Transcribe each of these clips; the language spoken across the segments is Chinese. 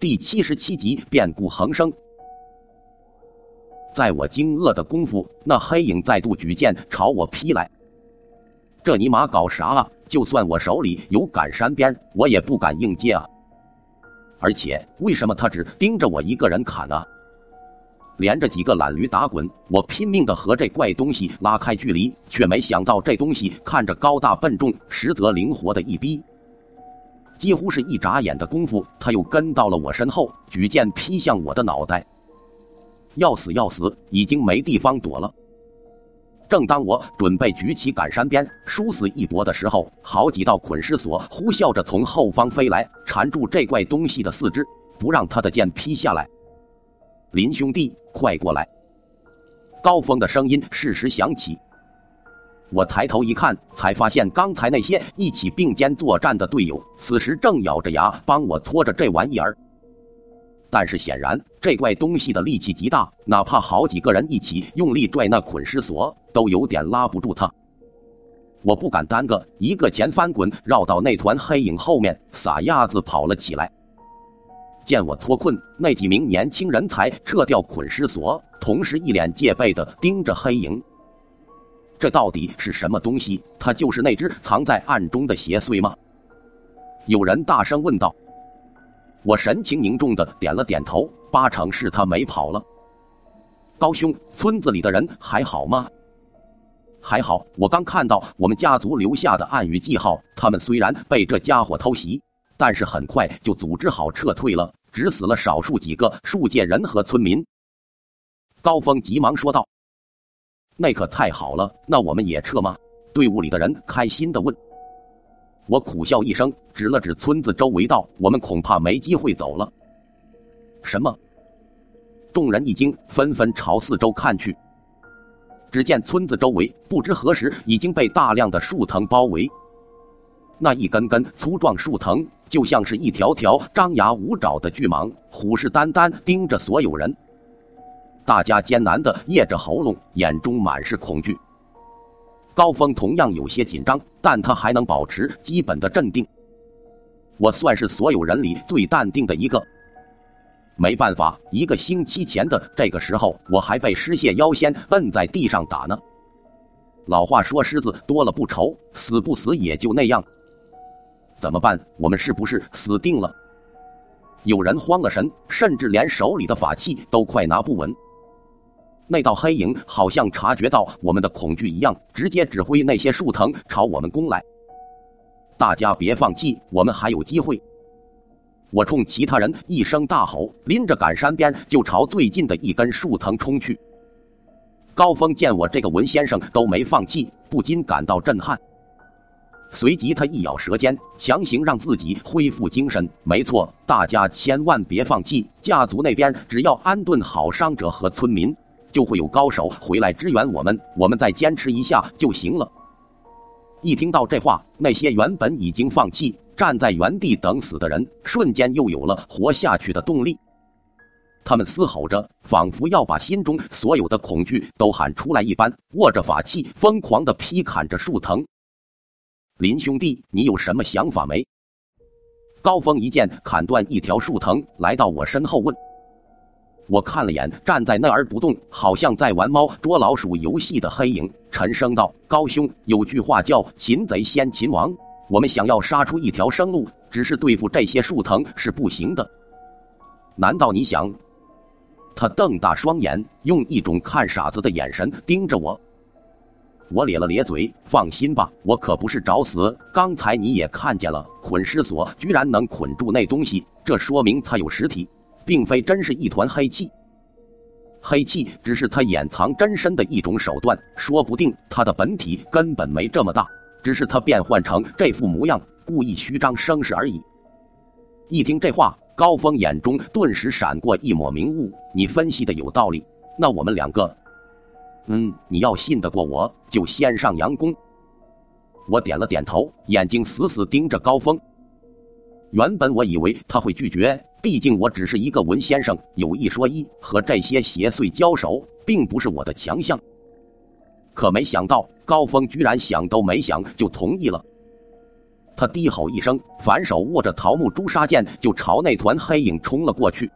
第七十七集变故横生。在我惊愕的功夫，那黑影再度举剑朝我劈来。这尼玛搞啥啊？就算我手里有赶山鞭，我也不敢硬接啊！而且为什么他只盯着我一个人砍啊？连着几个懒驴打滚，我拼命的和这怪东西拉开距离，却没想到这东西看着高大笨重，实则灵活的一逼。几乎是一眨眼的功夫，他又跟到了我身后，举剑劈向我的脑袋。要死要死，已经没地方躲了。正当我准备举起赶山鞭，殊死一搏的时候，好几道捆尸索呼啸着从后方飞来，缠住这怪东西的四肢，不让他的剑劈下来。林兄弟，快过来！高峰的声音适时响起。我抬头一看，才发现刚才那些一起并肩作战的队友，此时正咬着牙帮我拖着这玩意儿。但是显然，这怪东西的力气极大，哪怕好几个人一起用力拽那捆尸索，都有点拉不住它。我不敢耽搁，一个前翻滚，绕到那团黑影后面，撒丫子跑了起来。见我脱困，那几名年轻人才撤掉捆尸索，同时一脸戒备的盯着黑影。这到底是什么东西？它就是那只藏在暗中的邪祟吗？有人大声问道。我神情凝重的点了点头，八成是他没跑了。高兄，村子里的人还好吗？还好，我刚看到我们家族留下的暗语记号，他们虽然被这家伙偷袭，但是很快就组织好撤退了，只死了少数几个树界人和村民。高峰急忙说道：“那可太好了，那我们也撤吗？”队伍里的人开心的问。我苦笑一声，指了指村子周围道：“我们恐怕没机会走了。”什么？众人一惊，纷纷朝四周看去。只见村子周围不知何时已经被大量的树藤包围，那一根根粗壮树藤就像是一条条张牙舞爪的巨蟒，虎视眈眈盯着所有人。大家艰难的咽着喉咙，眼中满是恐惧。高峰同样有些紧张，但他还能保持基本的镇定。我算是所有人里最淡定的一个。没办法，一个星期前的这个时候，我还被失血妖仙摁在地上打呢。老话说，狮子多了不愁，死不死也就那样。怎么办？我们是不是死定了？有人慌了神，甚至连手里的法器都快拿不稳。那道黑影好像察觉到我们的恐惧一样，直接指挥那些树藤朝我们攻来。大家别放弃，我们还有机会！我冲其他人一声大吼，拎着赶山鞭就朝最近的一根树藤冲去。高峰见我这个文先生都没放弃，不禁感到震撼。随即他一咬舌尖，强行让自己恢复精神。没错，大家千万别放弃，家族那边只要安顿好伤者和村民。就会有高手回来支援我们，我们再坚持一下就行了。一听到这话，那些原本已经放弃、站在原地等死的人，瞬间又有了活下去的动力。他们嘶吼着，仿佛要把心中所有的恐惧都喊出来一般，握着法器，疯狂的劈砍着树藤。林兄弟，你有什么想法没？高峰一剑砍断一条树藤，来到我身后问。我看了眼站在那儿不动，好像在玩猫捉老鼠游戏的黑影，沉声道：“高兄，有句话叫擒贼先擒王，我们想要杀出一条生路，只是对付这些树藤是不行的。难道你想？”他瞪大双眼，用一种看傻子的眼神盯着我。我咧了咧嘴：“放心吧，我可不是找死。刚才你也看见了，捆尸索居然能捆住那东西，这说明它有实体。”并非真是一团黑气，黑气只是他掩藏真身的一种手段，说不定他的本体根本没这么大，只是他变换成这副模样，故意虚张声势而已。一听这话，高峰眼中顿时闪过一抹明悟，你分析的有道理，那我们两个，嗯，你要信得过我，就先上阳宫。我点了点头，眼睛死死盯着高峰。原本我以为他会拒绝。毕竟我只是一个文先生，有一说一，和这些邪祟交手并不是我的强项。可没想到高峰居然想都没想就同意了。他低吼一声，反手握着桃木朱砂剑就朝那团黑影冲了过去。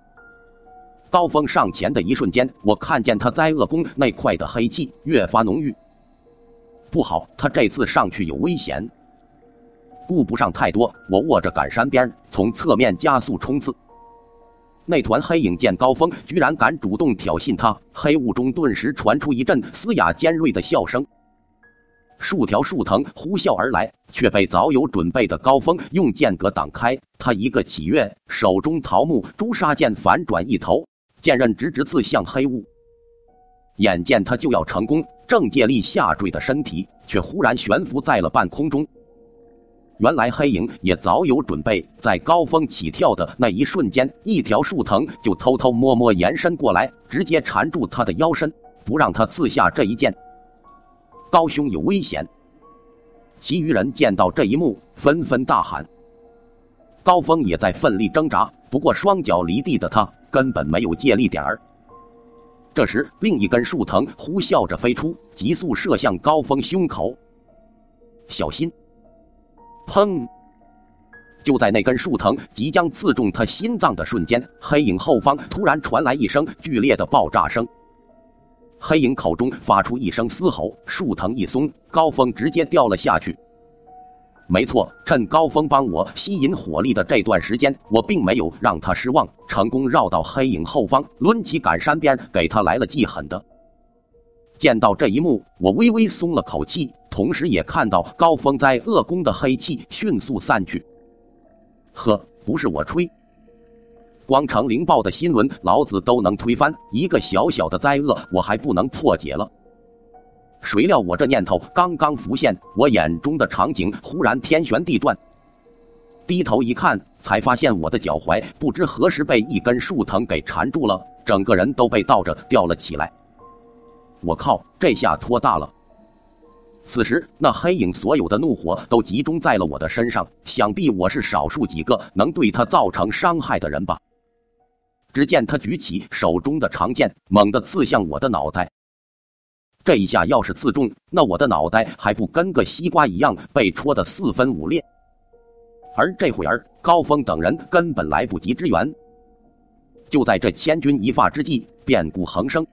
高峰上前的一瞬间，我看见他灾厄宫那块的黑气越发浓郁。不好，他这次上去有危险。顾不上太多，我握着赶山鞭，从侧面加速冲刺。那团黑影见高峰居然敢主动挑衅他，黑雾中顿时传出一阵嘶哑尖锐的笑声。数条树藤呼啸而来，却被早有准备的高峰用剑格挡开。他一个起跃，手中桃木朱砂剑反转一头。剑刃直直刺向黑雾，眼见他就要成功，正借力下坠的身体却忽然悬浮在了半空中。原来黑影也早有准备，在高峰起跳的那一瞬间，一条树藤就偷偷摸摸延伸过来，直接缠住他的腰身，不让他刺下这一剑。高兄有危险！其余人见到这一幕，纷纷大喊。高峰也在奋力挣扎，不过双脚离地的他。根本没有借力点儿。这时，另一根树藤呼啸着飞出，急速射向高峰胸口。小心！砰！就在那根树藤即将刺中他心脏的瞬间，黑影后方突然传来一声剧烈的爆炸声。黑影口中发出一声嘶吼，树藤一松，高峰直接掉了下去。没错，趁高峰帮我吸引火力的这段时间，我并没有让他失望，成功绕到黑影后方，抡起赶山鞭给他来了记狠的。见到这一幕，我微微松了口气，同时也看到高峰灾恶宫的黑气迅速散去。呵，不是我吹，光成灵报的新闻，老子都能推翻，一个小小的灾厄，我还不能破解了？谁料我这念头刚刚浮现，我眼中的场景忽然天旋地转。低头一看，才发现我的脚踝不知何时被一根树藤给缠住了，整个人都被倒着吊了起来。我靠，这下拖大了！此时，那黑影所有的怒火都集中在了我的身上，想必我是少数几个能对他造成伤害的人吧。只见他举起手中的长剑，猛地刺向我的脑袋。这一下要是刺中，那我的脑袋还不跟个西瓜一样被戳得四分五裂。而这会儿，高峰等人根本来不及支援。就在这千钧一发之际，变故横生。